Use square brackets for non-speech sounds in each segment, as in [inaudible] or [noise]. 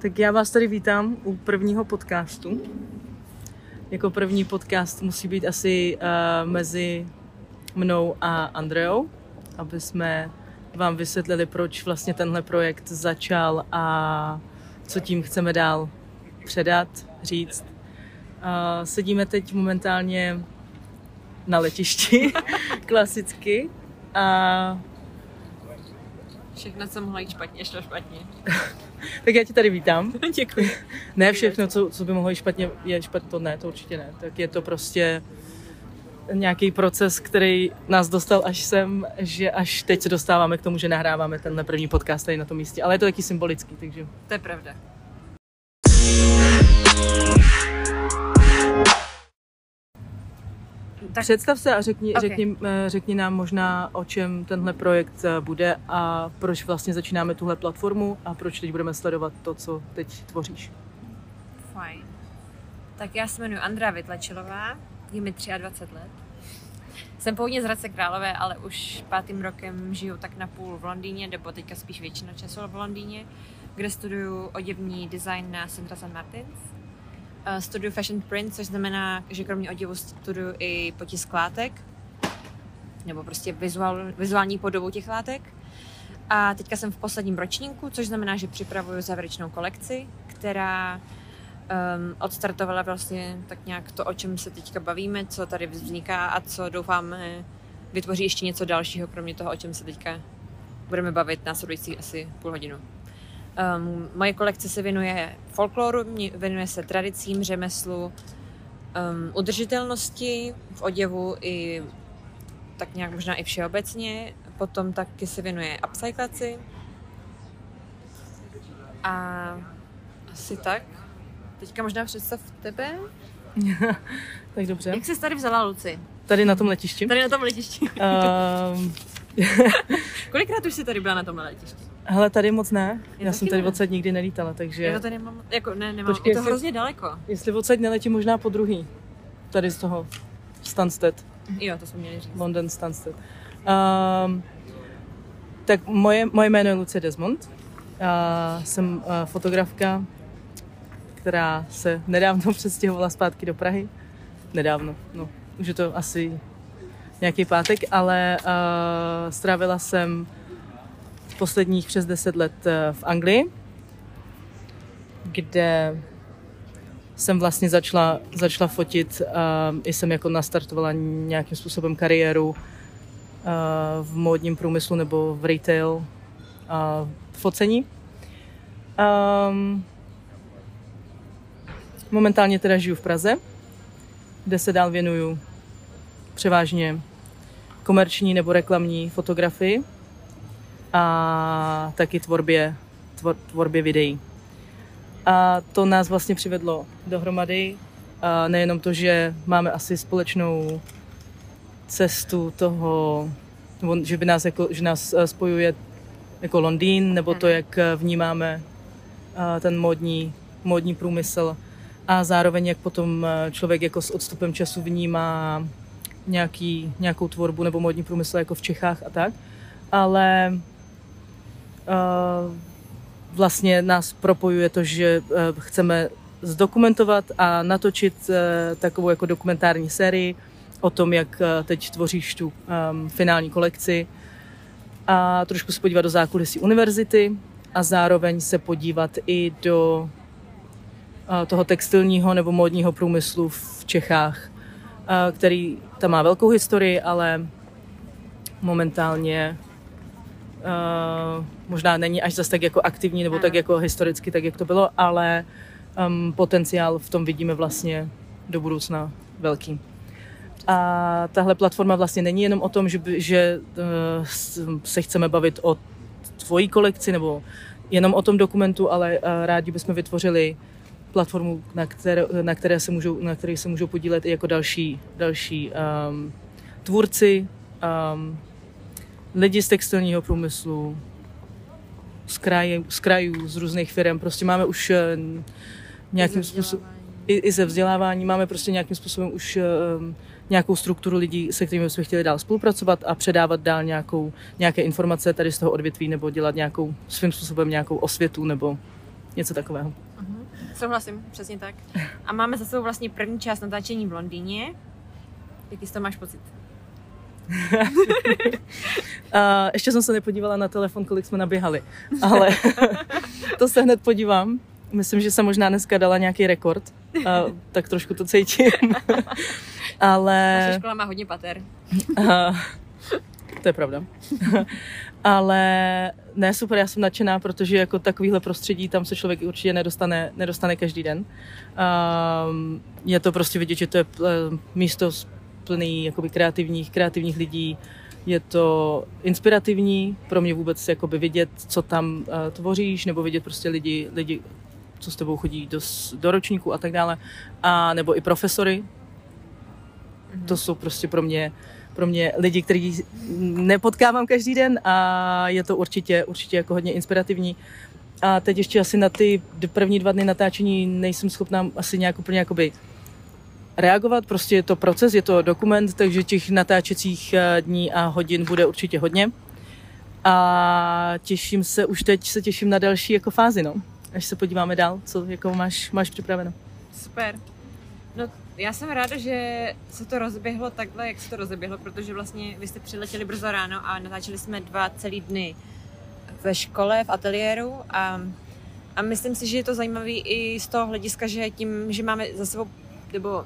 Tak já vás tady vítám u prvního podcastu. Jako první podcast musí být asi uh, mezi mnou a Andreou, aby jsme vám vysvětlili, proč vlastně tenhle projekt začal a co tím chceme dál předat, říct. Uh, sedíme teď momentálně na letišti, [laughs] klasicky. A Všechno, co mohlo jít špatně, šlo špatně. [laughs] [laughs] tak já tě tady vítám. [laughs] Děkuji. Ne všechno, co, co by mohlo jít špatně, je špatně, to ne, to určitě ne. Tak je to prostě nějaký proces, který nás dostal až sem, že až teď se dostáváme k tomu, že nahráváme tenhle první podcast tady na tom místě. Ale je to taky symbolický, takže... To je pravda. Tak. Představ se a řekni, Ok. řekni, eh, řekni nám možná, o čem tenhle projekt eh, bude a proč vlastně začínáme tuhle platformu a proč teď budeme sledovat to, co teď tvoříš. Fajn. Tak já se jmenuji Andrea Vytlačilová, je mi 23 let. Jsem původně z Hradce Králové, ale už pátým rokem žiju tak na půl v Londýně, nebo teďka spíš většina času v Londýně, kde studuju oděvní design na Centra St. Martins. Uh, studuju fashion print, což znamená, že kromě oděvu studuju i potisk látek, nebo prostě vizuál, vizuální podobu těch látek. A teďka jsem v posledním ročníku, což znamená, že připravuju závěrečnou kolekci, která um, odstartovala vlastně tak nějak to, o čem se teďka bavíme, co tady vzniká a co doufáme vytvoří ještě něco dalšího, kromě toho, o čem se teďka budeme bavit následující asi půl hodinu. Um, moje kolekce se věnuje folkloru, věnuje se tradicím, řemeslu, um, udržitelnosti v oděvu i tak nějak možná i všeobecně. Potom taky se věnuje upcyklaci. A asi tak. Teďka možná představ tebe. [laughs] Tak dobře. Jak jsi tady vzala, Luci? Tady na tom letišti. Tady na tom letišti. Um, [laughs] Kolikrát už jsi tady byla na tom letišti? Hele, tady moc ne. Já Já jsem tady ne. odsaď nikdy nelítala, takže Já to tady nemám, jako ne, nemám, Počkej, je to jestli- hrozně daleko. jestli odsaď neletím možná po druhý. Tady z toho Stansted, Jo, to jsme měli říct. London Stansted. Um, tak moje, moje jméno je Lucie Desmond. Uh, jsem uh, fotografka, která se nedávno [laughs] přestěhovala zpátky do Prahy. Nedávno, no, už je to asi nějaký pátek, ale uh, strávila jsem posledních přes 10 let uh, v Anglii, kde jsem vlastně začala, začala fotit, uh, i jsem jako nastartovala nějakým způsobem kariéru uh, v módním průmyslu nebo v retail uh, focení. Um, momentálně teda žiju v Praze, kde se dál věnuju převážně komerční nebo reklamní fotografii a taky tvorbě, tvor, tvorbě videí. A to nás vlastně přivedlo dohromady. A nejenom to, že máme asi společnou cestu toho, že, by nás jako, že nás eh, spojuje jako Londýn, nebo to, Mhm. jak eh, vnímáme eh, ten módní, módní průmysl a zároveň jak potom člověk jako s odstupem času vnímá nějaký, nějakou tvorbu nebo módní průmysl jako v Čechách a tak. Ale vlastně nás propojuje to, že uh, chceme zdokumentovat a natočit uh, takovou jako dokumentární sérii o tom, jak uh, teď tvoříš tu um, finální kolekci. A trošku se podívat do zákulisí univerzity a zároveň se podívat i do toho textilního nebo módního průmyslu v Čechách, který tam má velkou historii, ale momentálně uh, možná není až zas tak jako aktivní nebo Ano. tak jako historicky, tak jak to bylo, ale um, potenciál v tom vidíme vlastně do budoucna velký. A tahle platforma vlastně není jenom o tom, že, by, že uh, se chceme bavit o tvojí kolekci nebo jenom o tom dokumentu, ale uh, rádi bychom vytvořili platformu, na které, na které se můžou, na které se můžou podílet i jako další, další um, tvůrci, um, lidi z textilního průmyslu, z, kraje, z krajů, z různých firm. Prostě máme už eh, nějakým způsobem, i, i ze vzdělávání, máme prostě nějakým způsobem už um, nějakou strukturu lidí, se kterými jsme chtěli dál spolupracovat a předávat dál nějakou, nějaké informace tady z toho odvětví nebo dělat nějakou svým způsobem nějakou osvětu nebo něco takového. Uh-huh. Souhlasím, přesně tak. A máme za sebou vlastně první část natáčení v Londýně. Jaký z toho máš pocit? A ještě jsem se nepodívala na telefon, kolik jsme naběhali, ale [laughs] to se hned podívám. Myslím, že jsem možná dneska dala nějaký rekord, a tak trošku to cítím. [laughs] ale... Naše škola má hodně pater. A, to je pravda. [laughs] ale ne, super, já jsem nadšená, protože jako takovýhle prostředí tam se člověk určitě nedostane, nedostane každý den. Um, je to prostě vidět, že to je místo plný jakoby kreativních, kreativních lidí, je to inspirativní pro mě vůbec jakoby vidět, co tam uh, tvoříš, nebo vidět prostě lidi, lidi co s tebou chodí do, do ročníku a tak dále, a nebo i profesory. Mm-hmm. To jsou prostě pro mě pro mě lidi, který nepotkávám každý den a je to určitě, určitě jako hodně inspirativní. A teď ještě asi na ty první dva dny natáčení nejsem schopná asi nějak úplně jakoby reagovat, prostě je to proces, je to dokument, takže těch natáčecích eh, dní a hodin bude určitě hodně. A těším se, už teď se těším na další jako fázi, no. Až se podíváme dál, co jako máš, máš připraveno. Super. No, já jsem ráda, že se to rozběhlo takhle, jak se to rozběhlo, protože vlastně vy jste přiletěli brzo ráno a natáčeli jsme dva celý dny ve škole, v ateliéru a, a myslím si, že je to zajímavé i z toho hlediska, že tím, že máme za sebou, nebo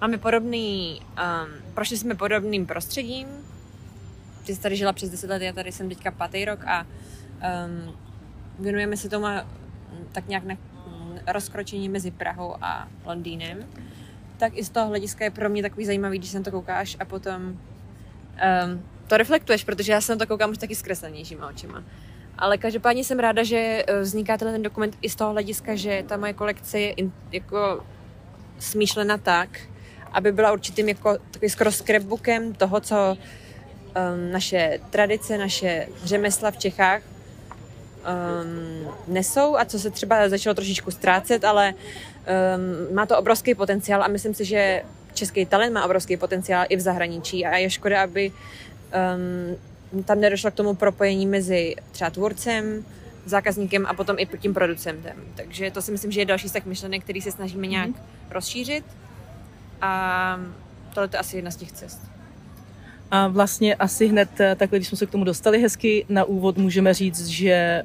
máme podobný, um, prošli jsme podobným prostředím. Ty jsi tady žila přes 10 let, já tady jsem teďka pátý rok a um, věnujeme se tomu tak nějak na rozkročení mezi Prahou a Londýnem. Tak i z toho hlediska je pro mě takový zajímavý, když se na to koukáš a potom um, to reflektuješ, protože já se na to koukám už taky zkreslenějšíma očima. Ale každopádně jsem ráda, že eh, vzniká ten dokument i z toho hlediska, že ta moje kolekce je in, jako smýšlena tak, aby byla určitým jako takový skoro scrapbookem toho, co um, naše tradice, naše řemesla v Čechách um, nesou a co se třeba začalo trošičku ztrácet, ale um, má to obrovský potenciál a myslím si, že český talent má obrovský potenciál i v zahraničí a je škoda, aby um, tam nedošlo k tomu propojení mezi třeba tvůrcem, zákazníkem a potom i tím producentem. Takže to si myslím, že je další z tak myšlenek, který se snažíme nějak mm-hmm. rozšířit a tohle je asi jedna z těch cest. A vlastně asi hned eh, takhle, když jsme se k tomu dostali hezky, na úvod můžeme říct, že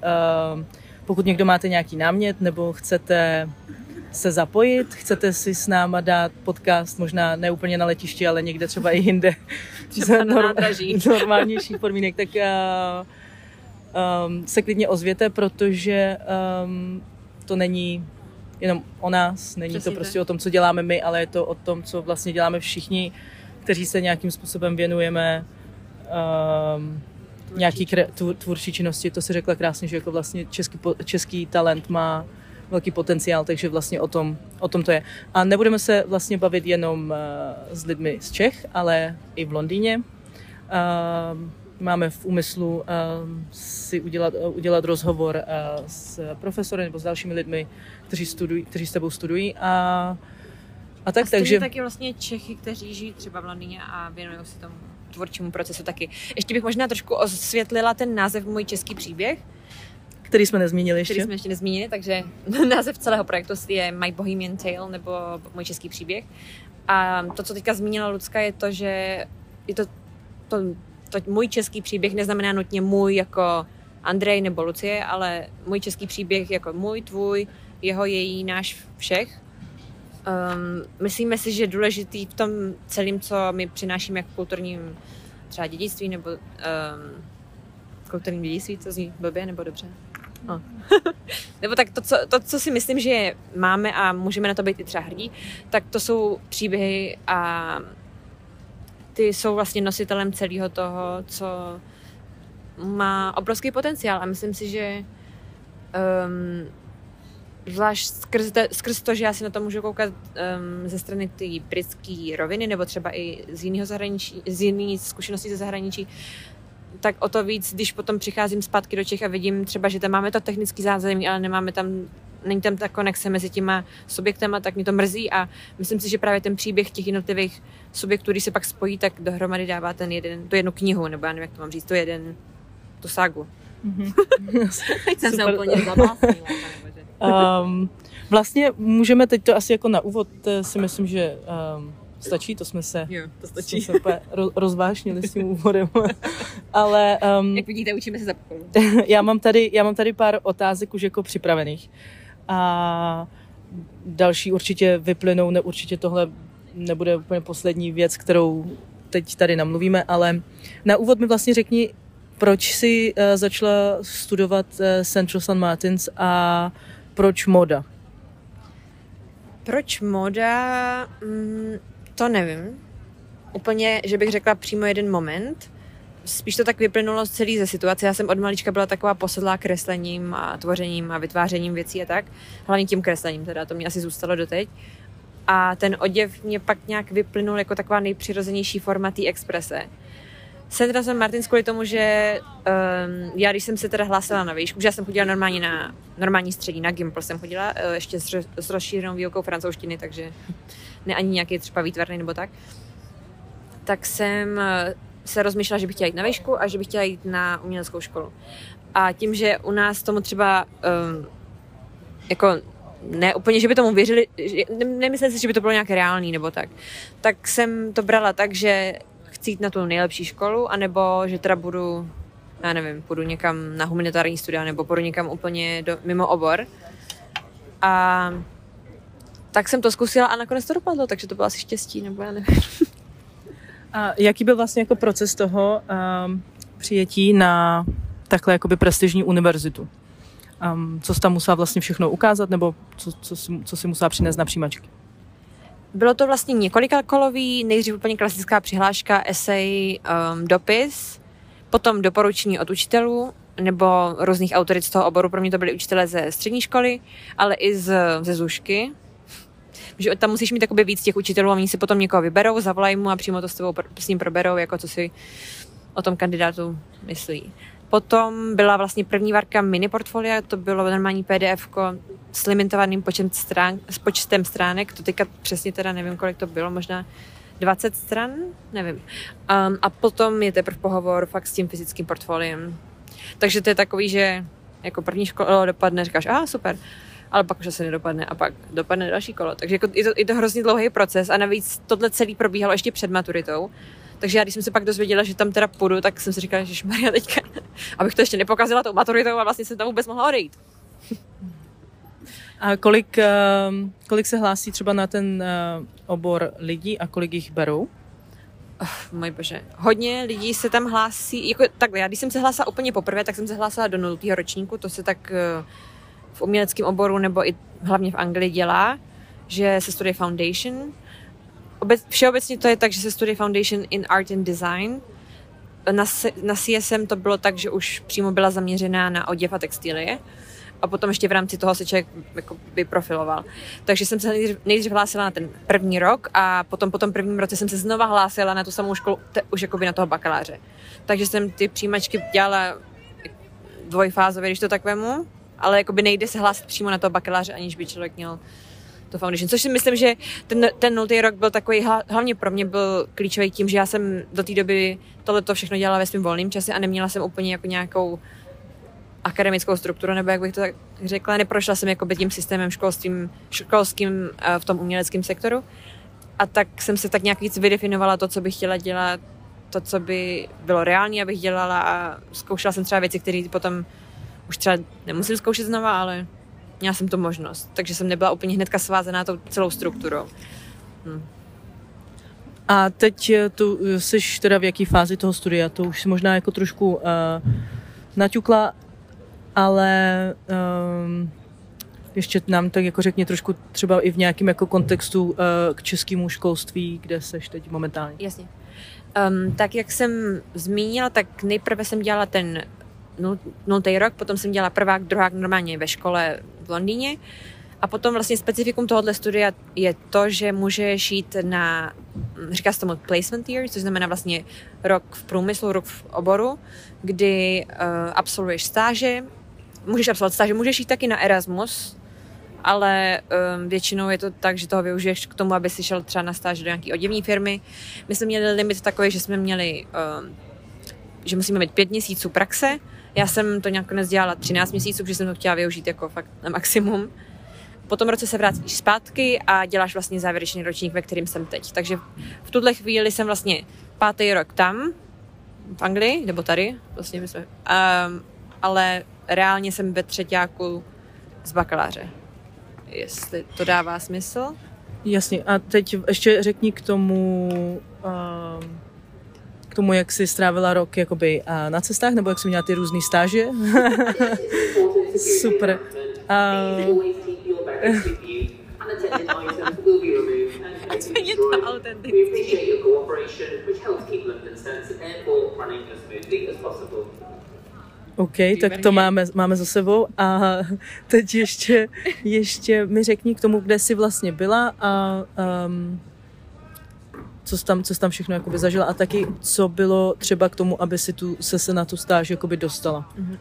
uh, pokud někdo máte nějaký námět nebo chcete se zapojit, chcete si s náma dát podcast, možná ne úplně na letišti, ale někde třeba i jinde, [laughs] třeba [laughs] na nádraží. [laughs] normálnější podmínek, tak uh, um, se klidně ozvěte, protože um, to není jenom o nás, není Přesně to prostě tak. o tom, co děláme my, ale je to o tom, co vlastně děláme všichni, kteří se nějakým způsobem věnujeme um, nějaký kre, tvůrčí činnosti. To se řekla krásně, že jako vlastně český, český talent má velký potenciál, takže vlastně o tom, o tom to je. A nebudeme se vlastně bavit jenom uh, s lidmi z Čech, ale i v Londýně. Uh, máme v úmyslu uh, si udělat, uh, udělat rozhovor uh, s profesory nebo s dalšími lidmi, kteří, studují, kteří s tebou studují a a tak, a takže... taky vlastně Čechy, kteří žijí třeba v Londýně a věnují se tomu tvorčímu procesu taky. Ještě bych možná trošku osvětlila ten název Můj český příběh. Který jsme nezmínili ještě. Který jsme ještě nezmínili, takže [laughs] název celého projektu je My Bohemian Tale nebo Můj český příběh. A to, co teďka zmínila Lucka, je to, že je to, to, to můj český příběh neznamená nutně můj jako Andrej nebo Lucie, ale můj český příběh jako můj, tvůj, jeho, její, náš, všech. Um, myslíme si, že důležitý v tom celém, co my přinášíme jako kulturním třeba dědictví nebo um, kulturním dědictví, to zní blbě nebo dobře? No. [laughs] nebo tak to co, to, co si myslím, že máme a můžeme na to být i třeba hrdí, tak to jsou příběhy a ty jsou vlastně nositelem celého toho, co má obrovský potenciál. A myslím si, že um, zvlášť skrz, te, skrz to, že já si na to můžu koukat um, ze strany té britské roviny, nebo třeba i z jiného zahraničí, z jiných zkušeností ze zahraničí, tak o to víc, když potom přicházím zpátky do Čech a vidím třeba, že tam máme to technický zázemí, ale nemáme tam, není tam ta konexe mezi těma subjektama, tak mě to mrzí a myslím si, že právě ten příběh těch jednotlivých subjektů, když se pak spojí, tak dohromady dává ten jeden, tu jednu knihu, nebo já nevím, jak to mám říct, tu jeden, tu ságu. Mm-hmm. [laughs] Jsem se úplně Um, vlastně můžeme teď to asi jako na úvod eh, si myslím, že um, stačí, to jsme se, jo, to stačí. Jsme se rozvášnili s tím úvodem. [laughs] Ale, um, Jak vidíte, učíme se za [laughs] já, mám tady, já mám tady pár otázek už jako připravených. A další určitě vyplynou, ne, určitě tohle nebude úplně poslední věc, kterou teď tady namluvíme, ale na úvod mi vlastně řekni, proč jsi uh, začala studovat uh, Central St. Martins a proč moda? Proč moda? Mm, to nevím. Úplně, že bych řekla přímo jeden moment. Spíš to tak vyplynulo z celý ze situace. Já jsem od malička byla taková posedlá kreslením a tvořením a vytvářením věcí a tak. Hlavně tím kreslením, teda to mě asi zůstalo doteď. A ten oděv mě pak nějak vyplynul jako taková nejpřirozenější forma té exprese. Centra jsem Martin kvůli tomu, že um, já, když jsem se teda hlásila na výšku, že já jsem chodila normálně na normální střední, na Gimpl jsem chodila, uh, ještě s, s rozšířenou výukou francouzštiny, takže ne ani nějaký třeba výtvarný nebo tak, tak jsem se rozmýšlela, že bych chtěla jít na výšku a že bych chtěla jít na uměleckou školu. A tím, že u nás tomu třeba um, jako ne úplně, že by tomu věřili, ne, nemyslím si, že by to bylo nějak reálný nebo tak, tak jsem to brala tak, že chci jít na tu nejlepší školu, anebo že teda budu, já nevím, půjdu někam na humanitární studia, nebo půjdu někam úplně do, mimo obor. A tak jsem to zkusila a nakonec to dopadlo, takže to bylo asi štěstí, nebo já nevím. A jaký byl vlastně jako proces toho um, přijetí na takhle jakoby prestižní univerzitu? Um, co jsi tam musela vlastně všechno ukázat, nebo co, co, jsi, co jsi musela přinést na přijímačky? Bylo to vlastně několika kolový, nejdřív úplně klasická přihláška, esej, um, dopis, potom doporučení od učitelů nebo různých autorit z toho oboru. Pro mě to byly učitelé ze střední školy, ale i z, ze Zušky. Že tam musíš mít takoby víc těch učitelů a oni si potom někoho vyberou, zavolají mu a přímo to s tebou s ním proberou, jako co si o tom kandidátu myslí. Potom byla vlastně první varka mini portfolia, to bylo normální PDF s limitovaným počtem strán, s počtem stránek, to teďka přesně teda nevím, kolik to bylo, možná 20 stran, nevím. Um, a potom je teprve pohovor fakt s tím fyzickým portfoliem. Takže to je takový, že jako první školo dopadne, říkáš, a super, ale pak už se nedopadne a pak dopadne další kolo. Takže jako je, to, je to hrozně dlouhý proces a navíc tohle celý probíhalo ještě před maturitou. Takže já, když jsem se pak dozvěděla, že tam teda půjdu, tak jsem si říkala, že Maria teďka, [laughs] abych to ještě nepokazila tou maturitou a vlastně jsem tam vůbec mohla odejít. A kolik, ehm, kolik se hlásí třeba na ten eh, obor lidí a kolik jich berou? Oh, můj bože. Hodně lidí se tam hlásí, jako takhle, já když jsem se hlásila úplně poprvé, tak jsem se hlásila do nultého ročníku, to se tak eh, v uměleckém oboru nebo i hlavně v Anglii dělá, že se studuje foundation. Obec, všeobecně to je tak, že se studuje foundation in art and design. Na, na CSM to bylo tak, že už přímo byla zaměřená na oděv a textilie a potom ještě v rámci toho se člověk jako vyprofiloval. Takže jsem se nejdřív, nejdřív hlásila na ten první rok a potom po tom prvním roce jsem se znova hlásila na tu samou školu, te, už jakoby na toho bakaláře. Takže jsem ty přijímačky dělala dvojfázově, když to tak vemu, ale jakoby nejde se hlásit přímo na toho bakaláře, aniž by člověk měl to foundation. Což si myslím, že ten, ten nultý rok byl takový, hlavně pro mě byl klíčový tím, že já jsem do té doby tohle to všechno dělala ve svém volném čase a neměla jsem úplně jako nějakou akademickou strukturu, nebo jak bych to tak řekla, neprošla jsem jako tím systémem školstvím, školským eh, v tom uměleckém sektoru. A tak jsem se tak nějak víc vydefinovala to, co bych chtěla dělat, to, co by bylo reálné, abych dělala a zkoušela jsem třeba věci, které potom už třeba nemusím zkoušet znova, ale měla jsem tu možnost. Takže jsem nebyla úplně hnedka svázaná tou celou strukturou. Hm. A teď eh, tu jsi teda v jaký fázi toho studia? To už si možná jako trošku uh, naťukla, ale um, ještě nám tak jako řekně trošku třeba i v nějakém jako kontextu uh, k českému školství, kde seš teď momentálně. Jasně. Um, tak jak jsem zmínila, tak nejprve jsem dělala ten nultý rok, potom jsem dělala prvák, druhák normálně ve škole v Londýně. A potom vlastně specifikum tohohle studia je to, že můžeš jít na, říká se tomu placement year, což znamená vlastně rok v průmyslu, rok v oboru, kdy uh, absolvuješ stáže, můžeš absolvovat stáže, můžeš jít taky na Erasmus, ale um, většinou je to tak, že toho využiješ k tomu, aby si šel třeba na stáž do nějaké oděvní firmy. My jsme měli limit takový, že jsme měli, um, že musíme mít pět měsíců praxe, Já jsem to nakonec dělala 13 měsíců, protože jsem to chtěla využít jako fakt na maximum. Po tom roce se vrátíš zpátky a děláš vlastně závěrečný ročník, ve kterým jsem teď. Takže v tuhle chvíli jsem vlastně pátý rok tam, v Anglii, nebo tady, vlastně my jsme, um, ale reálně jsem ve třetíku z bakaláře. Jestli to dává smysl? Jasně. A teď ještě řekni k tomu, um, tomu, jak jsi strávila rok jakoby na cestách, nebo jak jsi měla ty různé stáže. [laughs] Super. Autentický. OK, tak to máme, máme za sebou. A teď ještě, ještě mi řekni k tomu, kde jsi vlastně byla a um, co jsi tam, co jsi tam všechno jakoby zažila a taky, co bylo třeba k tomu, aby si tu, se, se na tu stáž jakoby dostala. Mm-hmm.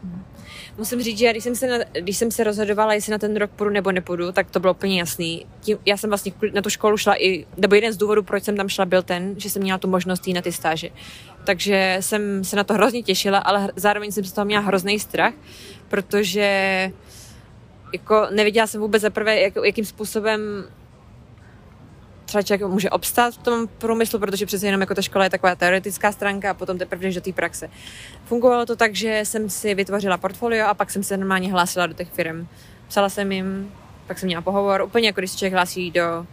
Musím říct, že když jsem, se na, když jsem se rozhodovala, jestli na ten rok půjdu nebo nepůjdu, tak to bylo úplně jasný. Tím, já jsem vlastně na tu školu šla i, nebo jeden z důvodů, proč jsem tam šla, byl ten, že jsem měla tu možnost jít na ty stáže. Takže jsem se na to hrozně těšila, ale zároveň jsem z toho měla hrozný strach, protože jako nevěděla jsem vůbec zaprvé, jak, jakým způsobem třeba člověk může obstát v tom průmyslu, protože přece jenom jako ta škola je taková teoretická stránka a potom teprve do té praxe. Fungovalo to tak, že jsem si vytvořila portfolio a pak jsem se normálně hlásila do těch firm. Psala jsem jim, pak jsem měla pohovor, úplně jako když se člověk hlásí do,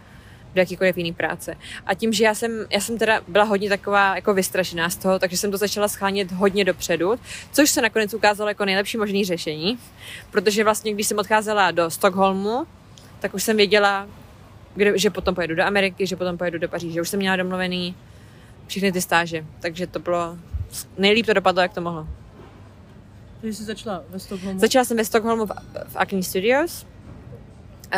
do jakýkoliv jiný práce. A tím, že já jsem, já jsem teda byla hodně taková jako vystrašená z toho, takže jsem to začala schánět hodně dopředu, což se nakonec ukázalo jako nejlepší možný řešení, protože vlastně, když jsem odcházela do Stockholmu, tak už jsem věděla, kde, že potom pojedu do Ameriky, že potom pojedu do Paříže. Už jsem měla domluvený všechny ty stáže, takže to bylo, nejlíp to dopadlo, jak to mohlo. Takže jsi začala ve Stockholmu? Začala jsem ve Stockholmu v, v Acne Studios.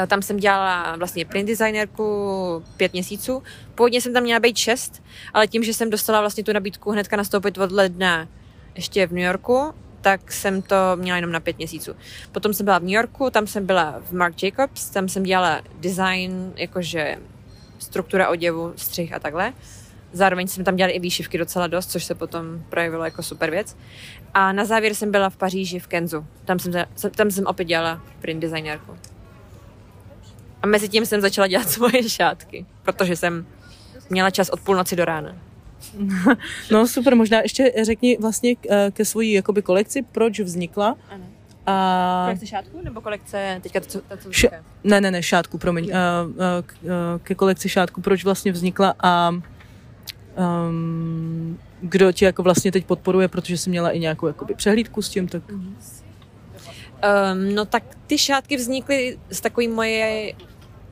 Tam jsem dělala vlastně print designerku pět měsíců. Původně jsem tam měla být šest, ale tím, že jsem dostala vlastně tu nabídku hnedka nastoupit od ledna ještě v New Yorku, tak jsem to měla jenom na pět měsíců. Potom jsem byla v New Yorku, tam jsem byla v Marc Jacobs, tam jsem dělala design, jakože struktura oděvu, střih a takhle. Zároveň jsem tam dělala i výšivky docela dost, což se potom projevilo jako super věc. A na závěr jsem byla v Paříži v Kenzu. Tam jsem, tam jsem opět dělala print designérku. A mezi tím jsem začala dělat [laughs] svoje šátky, protože jsem měla čas od půlnoci do rána. [laughs] No super, možná ještě řekni vlastně eh, ke svojí jakoby kolekci, proč vznikla. Ano. A... Kolekce šátku nebo kolekce teďka to, to, co Š- Ne, ne, ne, šátku, promiň. Uh, uh, ke kolekci šátku, proč vlastně vznikla a um, kdo tě jako vlastně teď podporuje, protože jsi měla i nějakou jakoby přehlídku s tím, tak... Um, no tak ty šátky vznikly z takové moje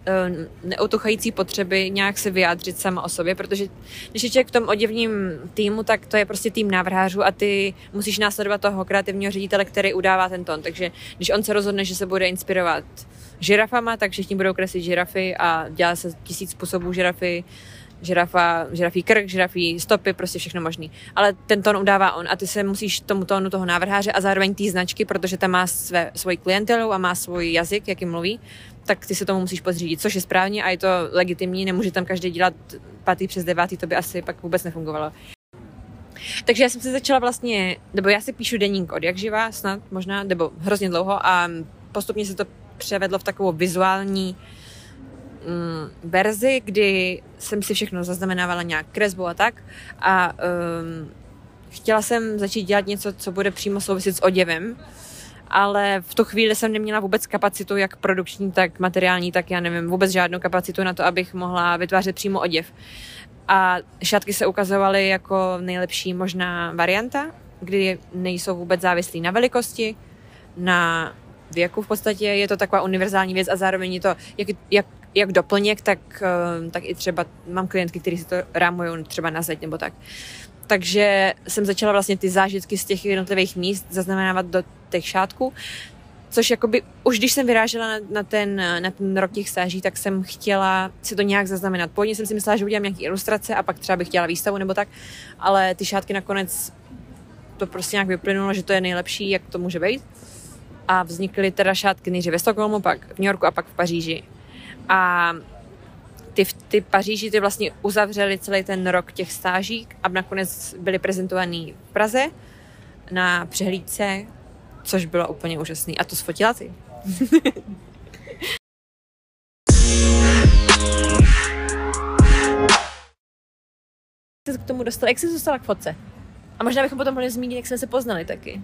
Eh, neotuchající potřeby nějak se vyjádřit sama o sobě, protože když je člověk v tom oděvním týmu, tak to je prostě tým návrhářů a ty musíš následovat toho kreativního ředitele, který udává ten ton. Takže když on se rozhodne, že se bude inspirovat žirafama, tak všichni budou kreslit žirafy a dělá se tisíc způsobů žirafy, žirafa, žirafí krk, žirafí stopy, prostě všechno možný. Ale ten tón udává on a ty se musíš tomu tónu toho návrháře a zároveň té značky, protože tam má své, svoji klientelu a má svůj jazyk, jaký mluví, tak ty se tomu musíš podřídit, což je správně a je to legitimní, nemůže tam každý dělat pátý přes devátý, to by asi pak vůbec nefungovalo. Takže já jsem se začala vlastně, nebo já si píšu deník od jak živá, snad možná, nebo hrozně dlouho a postupně se to převedlo v takovou vizuální mm, verzi, kdy jsem si všechno zaznamenávala nějak kresbu a tak a um, chtěla jsem začít dělat něco, co bude přímo souviset s oděvem, ale v tu chvíli jsem neměla vůbec kapacitu, jak produkční, tak materiální, tak já nevím, vůbec žádnou kapacitu na to, abych mohla vytvářet přímo oděv. A šatky se ukazovaly jako nejlepší možná varianta, kdy nejsou vůbec závislí na velikosti, na věku v podstatě. Je to taková univerzální věc a zároveň je to jak, jak, jak doplněk, tak, eh, tak i třeba mám klientky, kteří si to rámují třeba na zeď nebo tak. Takže jsem začala vlastně ty zážitky z těch jednotlivých míst zaznamenávat do těch šátků, což jakoby, už když jsem vyrážela na, na, ten, na ten rok těch stáží, tak jsem chtěla si to nějak zaznamenat. Původně jsem si myslela, že udělám nějaké ilustrace a pak třeba bych chtěla výstavu nebo tak, ale ty šátky nakonec to prostě nějak vyplynulo, že to je nejlepší, jak to může být. A vznikly teda šátky nejdřív ve Stockholmu, pak v New Yorku a pak v Paříži. A ty, ty Paříži ty vlastně uzavřeli celý ten rok těch stáží a nakonec byly prezentovaný v Praze na přehlídce což bylo úplně úžasný. A to sfotila ty. [laughs] se k tomu dostala, jak jsi se dostala k fotce? A možná bychom potom mohli zmínit, jak jsme se poznali taky.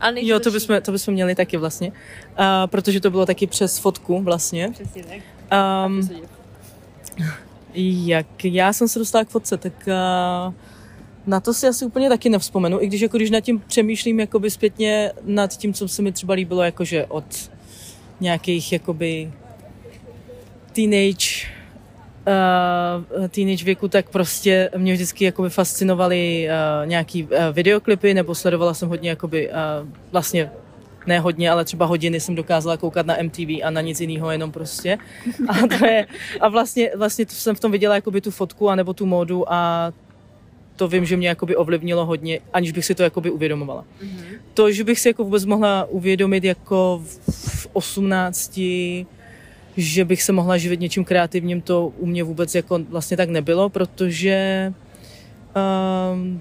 Ale jo, to bychom, to bychom měli taky vlastně, uh, protože to bylo taky přes fotku vlastně. Přesně tak. Um, jak já jsem se dostala k fotce, tak uh, na to si asi úplně taky nevzpomenu, i když jako když nad tím přemýšlím jakoby zpětně nad tím, co se mi třeba líbilo jakože od nějakých jakoby teenage uh, teenage věku, tak prostě mě vždycky jakoby fascinovaly uh, nějaký uh, videoklipy, nebo sledovala jsem hodně jakoby uh, vlastně ne hodně, ale třeba hodiny jsem dokázala koukat na MTV a na nic jiného jenom prostě. A, to je, a vlastně, vlastně to jsem v tom viděla jakoby tu fotku a nebo tu módu a to vím, že mě jakoby ovlivnilo hodně, aniž bych si to jakoby uvědomovala. Mm-hmm. To, že bych si jako vůbec mohla uvědomit jako v 18, že bych se mohla živit něčím kreativním, to u mě vůbec jako vlastně tak nebylo, protože um,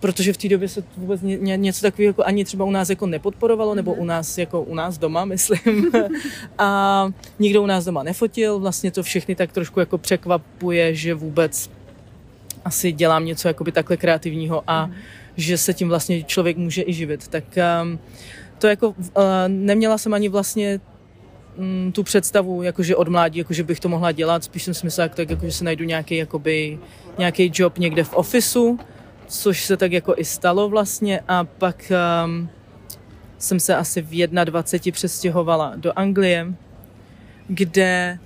protože v té době se vůbec ně, něco takového jako ani třeba u nás jako nepodporovalo, nebo u nás jako u nás doma, [laughs] myslím. a nikdo u nás doma nefotil, vlastně to všechny tak trošku jako překvapuje, že vůbec asi dělám něco jakoby takhle kreativního a mm. že se tím vlastně člověk může i živit. Tak um, to jako uh, neměla jsem ani vlastně um, tu představu, jakože od mládí, jakože bych to mohla dělat. Spíš jsem si myslela, tak, jako, že se najdu nějaký, jakoby, nějaký job někde v ofisu, což se tak jako i stalo vlastně a pak um, jsem se asi v 21 přestěhovala do Anglie, kde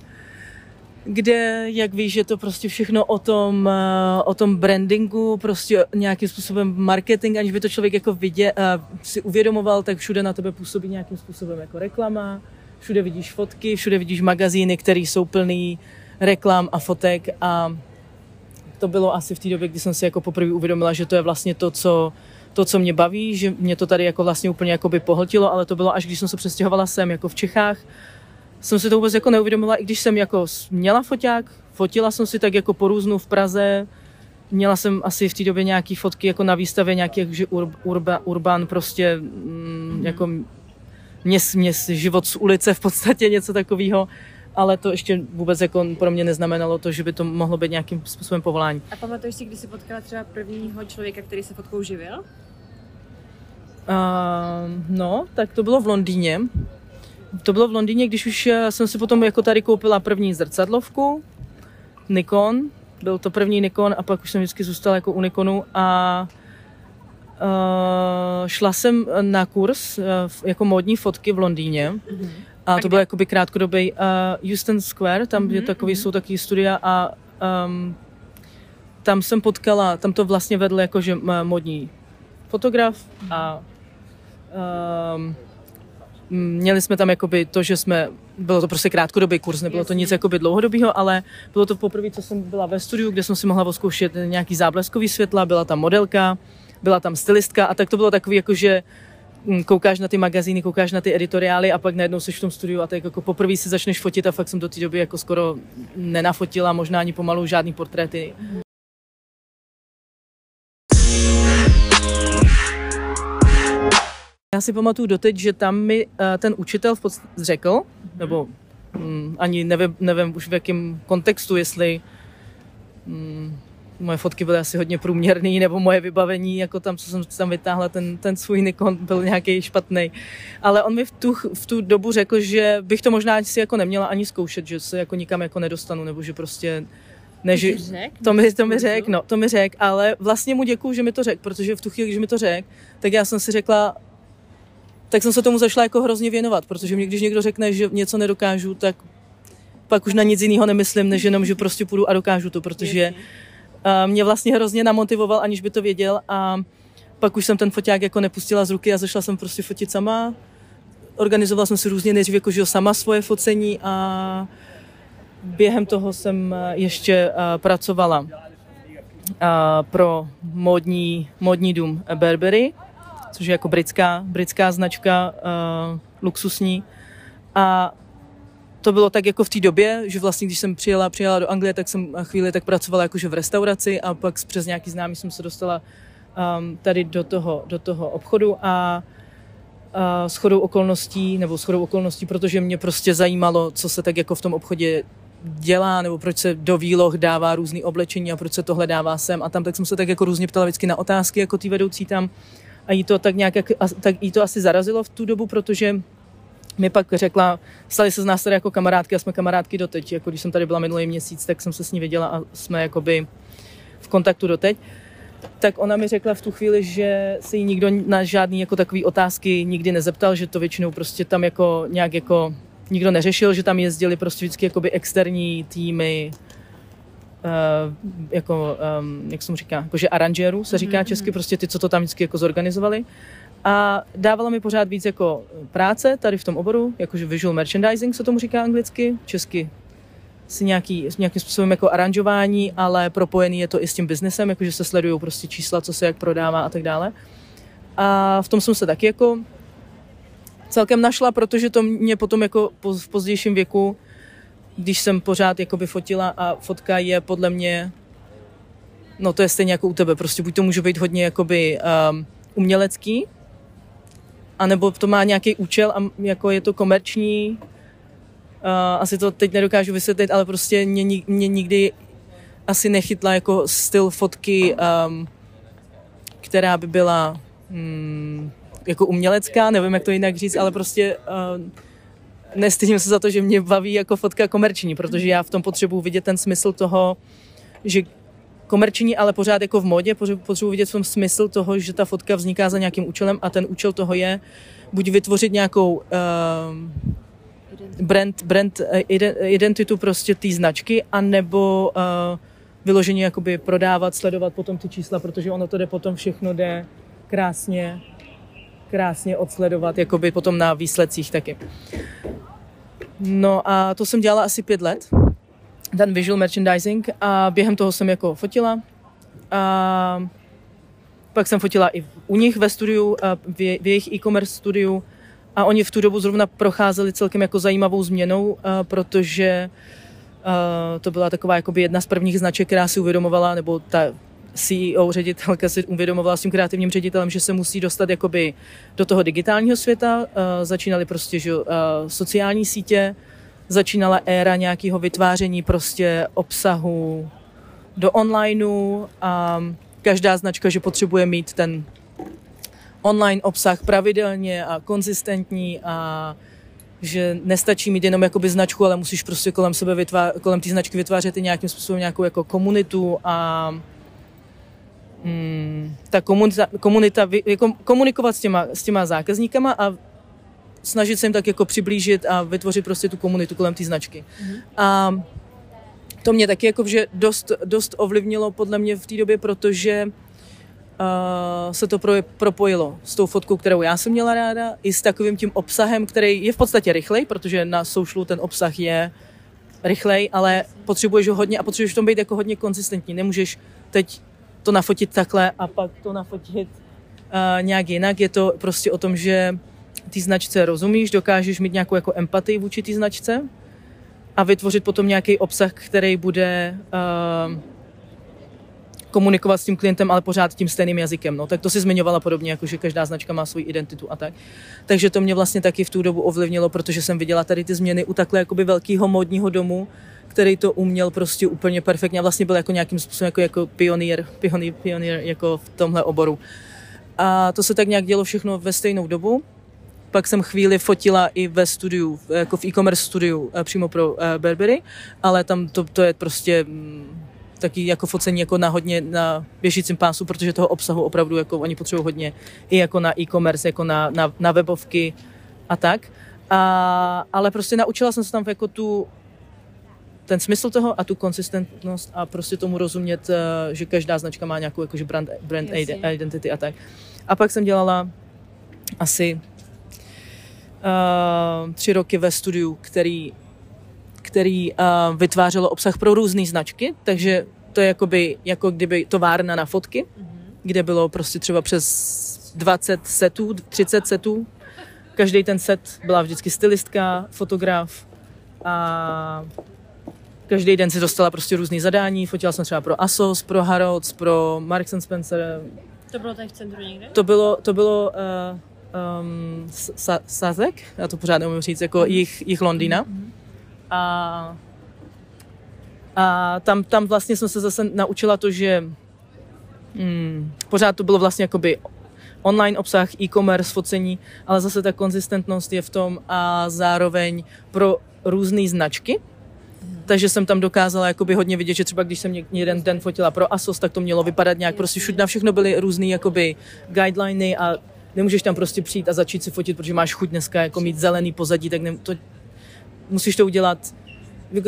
kde, jak víš, je to prostě všechno o tom, eh, o tom brandingu, prostě nějakým způsobem marketing, aniž by to člověk jako vidě, uh, si uvědomoval, tak všude na tebe působí nějakým způsobem jako reklama, všude vidíš fotky, všude vidíš magazíny, které jsou plný reklam a fotek a to bylo asi v té době, kdy jsem si jako poprvé uvědomila, že to je vlastně to, co to, co mě baví, že mě to tady jako vlastně úplně jako by pohltilo, ale to bylo až když jsem se přestěhovala sem jako v Čechách, jsem si to vůbec jako neuvědomila, i když jsem jako měla foťák, fotila jsem si tak jako po různu v Praze, měla jsem asi v té době nějaký fotky jako na výstavě, nějaký jakože ur, urba, urban, prostě mm, jako měs, měs, život z ulice v podstatě, něco takového ale to ještě vůbec jako pro mě neznamenalo to, že by to mohlo být nějakým způsobem povolání. A pamatuješ si, kdy jsi potkala třeba prvního člověka, který se fotkou živil? Uh, no, tak to bylo v Londýně. To bylo v Londýně, když už eh, jsem si potom jako tady koupila první zrcadlovku, Nikon, byl to první Nikon a pak už jsem vždycky zůstala jako u Nikonu a uh, šla jsem na kurz uh, jako módní fotky v Londýně. Mm-hmm. A to byl jakoby krátkodobý uh, Houston Square, tam mm-hmm. je takový, mm-hmm. jsou taky studia a um, tam jsem potkala, tam to vlastně vedl jakože modní fotograf a um, měli jsme tam jakoby to, že jsme, bylo to prostě krátkodobý kurz, nebylo to nic jakoby dlouhodobého, ale bylo to poprvé, co jsem byla ve studiu, kde jsem si mohla oskoušet nějaký zábleskový světla, byla tam modelka, byla tam stylistka a tak to bylo takový jakože Mm, koukáš na ty magazíny, koukáš na ty editoriály a pak najednou jsi v tom studiu a tak jako poprvé si začneš fotit a fakt jsem do té doby jako skoro nenafotila, možná ani pomalu žádný portréty. Já si pamatuju doteď, že tam mi uh, ten učitel v podstatě řekl, nebo um, ani nevím, nevím už v jakém kontextu, jestli um, moje fotky byly asi hodně průměrný, nebo moje vybavení, jako tam, co jsem tam vytáhla, ten, ten svůj Nikon byl nějaký špatný. Ale on mi v tu, v tu dobu řekl, že bych to možná si jako neměla ani zkoušet, že se jako nikam jako nedostanu, nebo že prostě neži... To mi, to mi řek, no, to mi řek, ale vlastně mu děkuju, že mi to řek, protože v tu chvíli, když mi to řek, tak já jsem si řekla, tak jsem se tomu zašla jako hrozně věnovat, protože mě, když někdo řekne, že něco nedokážu, tak pak už na nic jiného nemyslím, než jenom, že prostě půjdu a dokážu to, protože Jasně mě vlastně hrozně namotivoval, aniž by to věděl a pak už jsem ten foťák jako nepustila z ruky a zašla jsem prostě fotit sama. Organizovala jsem si různě nejdřív jako, že sama svoje focení a během toho jsem ještě pracovala pro módní, módní dům Burberry, což je jako britská, britská značka luxusní. A to bylo tak jako v té době, že vlastně když jsem přijela, přijela do Anglie, tak jsem chvíli tak pracovala jakože v restauraci a pak přes nějaký známý jsem se dostala um, tady do toho, do toho obchodu a uh, shodou okolností, nebo shodou okolností, protože mě prostě zajímalo, co se tak jako v tom obchodě dělá, nebo proč se do výloh dává různý oblečení a proč se tohle dává sem. A tam, tak jsem se tak jako různě ptala vždycky na otázky, jako ty vedoucí tam. A jí to tak nějak, tak jí to asi zarazilo v tu dobu, protože mi pak řekla, stali se z nás tady jako kamarádky a jsme kamarádky doteď. Jako když jsem tady byla minulý měsíc, tak jsem se s ní viděla a jsme jakoby v kontaktu doteď. Tak ona mi řekla v tu chvíli, že se jí nikdo na žádný jako takový otázky nikdy nezeptal, že to většinou prostě tam jako nějak jako nikdo neřešil, že tam jezdili prostě vždycky jakoby externí týmy, uh, jako, um, jak se mu říká, jakože aranžérů se říká mm-hmm. česky, prostě ty, co to tam vždycky jako zorganizovali. A dávala mi pořád víc jako práce tady v tom oboru, jakože visual merchandising se tomu říká anglicky, česky si nějaký, nějakým způsobem jako aranžování, ale propojený je to i s tím biznesem, jakože se sledují prostě čísla, co se jak prodává a tak dále. A v tom jsem se taky jako celkem našla, protože to mě potom jako v pozdějším věku, když jsem pořád jakoby fotila a fotka je podle mě, no to je stejně jako u tebe, prostě buď to může být hodně jakoby um, umělecký, anebo to má nějaký účel a jako je to komerční, uh, asi to teď nedokážu vysvětlit, ale prostě mě, mě nikdy asi nechytla jako styl fotky, um, která by byla hmm, jako umělecká, nevím, jak to jinak říct, ale prostě uh, nestydím se za to, že mě baví jako fotka komerční, protože já v tom potřebuji vidět ten smysl toho, že komerční, ale pořád jako v modě, potřebuji vidět v tom smysl toho, že ta fotka vzniká za nějakým účelem a ten účel toho je buď vytvořit nějakou uh, brand, brand uh, identitu prostě té značky, anebo uh, vyloženě jakoby prodávat, sledovat potom ty čísla, protože ono to jde potom všechno jde krásně krásně odsledovat, jakoby potom na výsledcích taky. No a to jsem dělala asi pět let, ten visual merchandising a během toho jsem jako fotila. A pak jsem fotila i u nich ve studiu, v, jejich e-commerce studiu. A oni v tu dobu zrovna procházeli celkem jako zajímavou změnou, protože to byla taková jakoby jedna z prvních značek, která si uvědomovala, nebo ta CEO, ředitelka si uvědomovala s tím kreativním ředitelem, že se musí dostat jakoby do toho digitálního světa. Začínaly prostě že, sociální sítě, začínala éra nějakého vytváření prostě obsahu do onlineu a každá značka, že potřebuje mít ten online obsah pravidelně a konzistentní a že nestačí mít jenom jakoby značku, ale musíš prostě kolem sebe vytvá- kolem té značky vytvářet i nějakým způsobem nějakou jako komunitu a hmm, ta komunita, komunita jako komunikovat s těma, s těma zákazníkama a snažit se jim tak jako přiblížit a vytvořit prostě tu komunitu kolem té značky. Mm-hmm. A to mě taky jako, že dost, dost ovlivnilo podle mě v té době, protože uh, se to pro, propojilo s tou fotkou, kterou já jsem měla ráda, i s takovým tím obsahem, který je v podstatě rychlej, protože na socialu ten obsah je rychlej, ale potřebuješ ho hodně a potřebuješ v tom být jako hodně konzistentní. Nemůžeš teď to nafotit takhle a pak to nafotit uh, nějak jinak. Je to prostě o tom, že ty značce rozumíš, dokážeš mít nějakou jako empatii vůči té značce a vytvořit potom nějaký obsah, který bude uh, komunikovat s tím klientem, ale pořád tím stejným jazykem. No, tak to si zmiňovala podobně, jako že každá značka má svou identitu a tak. Takže to mě vlastně taky v tu dobu ovlivnilo, protože jsem viděla tady ty změny u takhle jakoby velkého modního domu, který to uměl prostě úplně perfektně a vlastně byl jako nějakým způsobem jako, jako pionýr, pionýr, pionýr jako v tomhle oboru. A to se tak nějak dělo všechno ve stejnou dobu. Pak jsem chvíli fotila i ve studiu, jako v e-commerce studiu eh, přímo pro eh, Burberry, ale tam to, to je prostě mm, taky jako focení jako na hodně na běžícím pásu, protože toho obsahu opravdu jako oni potřebují hodně i jako na e-commerce, jako na, na, na webovky a tak. A, ale prostě naučila jsem se tam jako tu ten smysl toho a tu konsistentnost a prostě tomu rozumět, eh, že každá značka má nějakou jakože brand, brand identity a tak. A pak jsem dělala asi uh, tři roky ve studiu, který, který uh, vytvářelo obsah pro různé značky, takže to je jakoby, jako kdyby továrna na fotky, mm-hmm. kde bylo prostě třeba přes 20 setů, 30 setů. Každý ten set byla vždycky stylistka, fotograf a každý den si dostala prostě různý zadání, fotila jsem třeba pro Asos, pro Harrods, pro Marks Spencer, To bylo tady v centru někde? To bylo, to bylo uh, um, sa, Sazek, já to pořád nemůžu říct, jako jich, jich Londýna. A, a tam, tam vlastně jsem se zase naučila to, že hmm, pořád to bylo vlastně jakoby online obsah, e-commerce, focení, ale zase ta konzistentnost je v tom a zároveň pro různé značky, takže jsem tam dokázala jakoby hodně vidět, že třeba když jsem jeden den fotila pro ASOS, tak to mělo vypadat nějak, prostě všude na všechno byly různé jakoby guideliny a nemůžeš tam prostě přijít a začít si fotit, protože máš chuť dneska jako mít zelený pozadí, tak ne, to, musíš to udělat.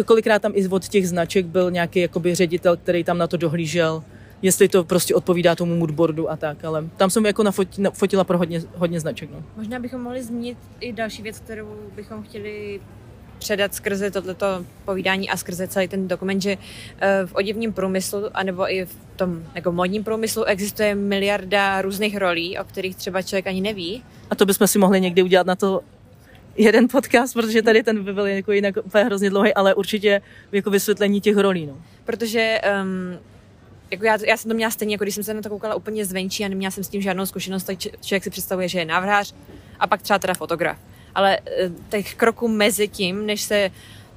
Kolikrát tam i od těch značek byl nějaký jakoby ředitel, který tam na to dohlížel, jestli to prostě odpovídá tomu moodboardu a tak, ale tam jsem jako nafotila pro hodně, hodně značek. No. Možná bychom mohli zmínit i další věc, kterou bychom chtěli předat skrze tohleto povídání a skrze celý ten dokument, že eh, v oděvním průmyslu, anebo i v tom jako modním průmyslu existuje miliarda různých rolí, o kterých třeba člověk ani neví. A to bychom si mohli někdy udělat na to jeden podcast, protože tady ten by byl jako jinak úplně hrozně dlouhý, ale určitě jako vysvětlení těch rolí. No. Protože um, jako já, já jsem to měla stejně, jako když jsem se na to koukala úplně zvenčí a neměla jsem s tím žádnou zkušenost, tak člověk si představuje, že je návrhář a pak třeba teda fotograf ale eh, těch kroků mezi tím, než se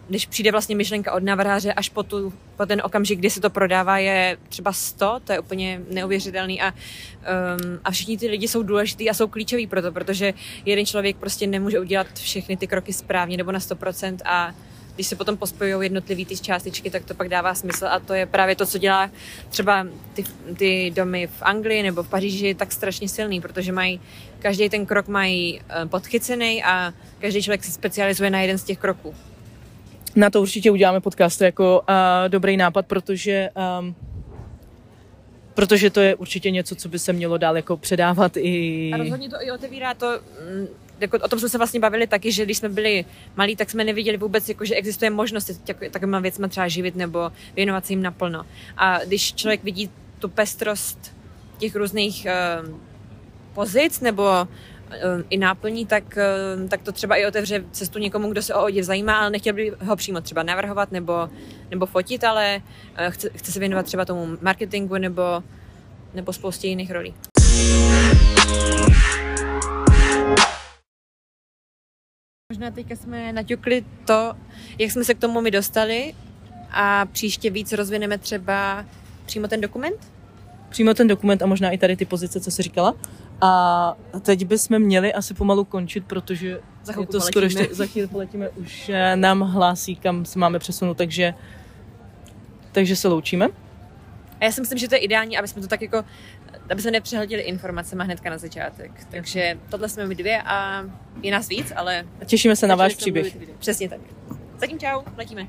když přijde vlastně myšlenka od návrháře až po, tu, po ten okamžik, kdy se to prodává, je třeba 100, to je úplně neuvěřitelný a, um, a všichni ty lidi jsou důležitý a jsou klíčoví pro to, protože jeden člověk prostě nemůže udělat všechny ty kroky správně nebo na 100% a když se potom pospojují jednotlivý ty částičky, tak to pak dává smysl a to je právě to, co dělá třeba ty, ty domy v Anglii nebo v Paříži tak strašně silný, protože mají, každý ten krok mají eh, podchycený a každý člověk se specializuje na jeden z těch kroků. Na to určitě uděláme podcast jako uh, dobrý nápad, protože um, protože to je určitě něco, co by se mělo dál jako předávat i... A rozhodně to i otevírá to mm, jako, o tom jsme se vlastně bavili taky, že když jsme byli malí, tak jsme neviděli vůbec, jako, že existuje možnost takovýma věcmi třeba živit nebo věnovat se jim naplno. A když člověk vidí tu pestrost těch různých uh, pozic nebo uh, i náplní, tak, uh, tak to třeba i otevře cestu někomu, kdo se o oděv zajímá, ale nechtěl by ho přímo třeba navrhovat nebo, nebo fotit, ale uh, chce, chce se věnovat třeba tomu marketingu nebo, nebo spoustě jiných rolí. Možná teďka jsme naťukli to, jak jsme se k tomu my dostali a příště víc rozvineme třeba přímo ten dokument? Přímo ten dokument a možná i tady ty pozice, co jsi říkala. A teď bychom měli asi pomalu končit, protože za to skoro ještě, za chvíli poletíme, už nám hlásí, kam se máme přesunout, takže, takže se loučíme. A já si myslím, že to je ideální, aby jsme to tak jako, aby se nepřehodili informacemi hnedka na začátek. Takže tohle jsme my dvě a je nás víc, ale... Těšíme se na váš příběh. Přesně tak. Zatím čau, letíme.